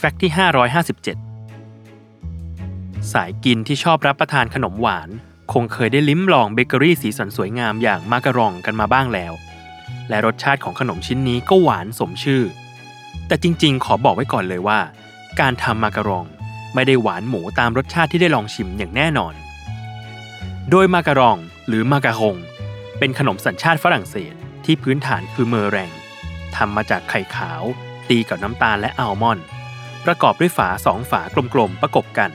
Fact ที่ 557 สายกินที่ชอบรับประทานขนมหวาน คงเคยได้ลิ้มลองเบเกอรี่สีสันสวยงามอย่างมาการองกันมาบ้างแล้ว และรสชาติของขนมชิ้นนี้ก็หวานสมชื่อ แต่จริงๆ ขอบอกไว้ก่อนเลยว่า การทำมาการองไม่ได้หวานหมูตามรสชาติที่ได้ลองชิมอย่างแน่นอน โดยมาการองหรือมาการงเป็นขนมสัญชาติฝรั่งเศสที่พื้นฐานคือเมอแรงทำมาจากไข่ขาว ตีกับน้ำตาลและอัลมอนด์ ประกอบด้วยฝาสองฝากลมๆประกบกัน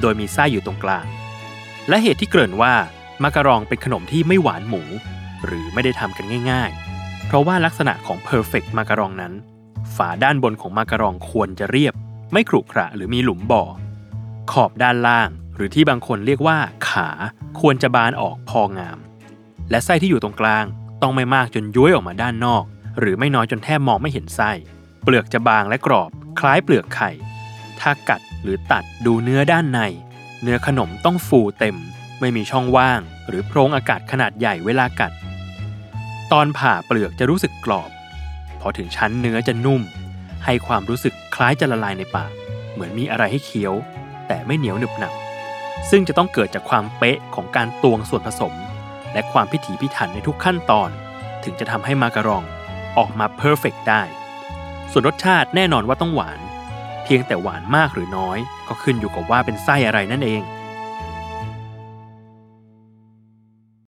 โดยมีไส้อยู่ตรงกลาง และเหตุที่เกริ่นว่ามาการองเป็นขนมที่ไม่หวานหมู หรือไม่ได้ทำกันง่ายๆ เพราะว่าลักษณะของ perfect มาการองนั้น ฝาด้านบนของมาการองควรจะเรียบ ไม่ขรุขระหรือมีหลุมบ่อ ขอบด้านล่าง หรือที่บางคนเรียกว่าขาควรจะบานออกพองาม และไส้ที่อยู่ตรงกลางต้องไม่มากจนย้วยออกมาด้านนอก หรือไม่น้อยจนแทบมองไม่เห็นไส้ เปลือกจะบางและกรอบ คล้ายเปลือกไข่ ถ้ากัดหรือตัดดูเนื้อด้านใน เนื้อขนมต้องฟูเต็ม ไม่มีช่องว่าง หรือโพรงอากาศขนาดใหญ่เวลากัด ตอนผ่าเปลือกจะรู้สึกกรอบ พอถึงชั้นเนื้อจะนุ่ม ให้ความรู้สึกคล้ายจะละลายในปาก เหมือนมีอะไรให้เคี้ยว แต่ไม่เหนียวหนึบหนับซึ่งจะต้องเกิดจากความเป๊ะของการตวงส่วนผสม และความพิถีพิถันในทุกขั้นตอน ถึงจะทำให้มาการองออกมาเพอร์เฟกได้ ส่วนรสชาติแน่นอนว่าต้องหวาน เพียงแต่หวานมากหรือน้อย ก็ขึ้นอยู่กับว่าเป็นไส้อะไรนั่นเอง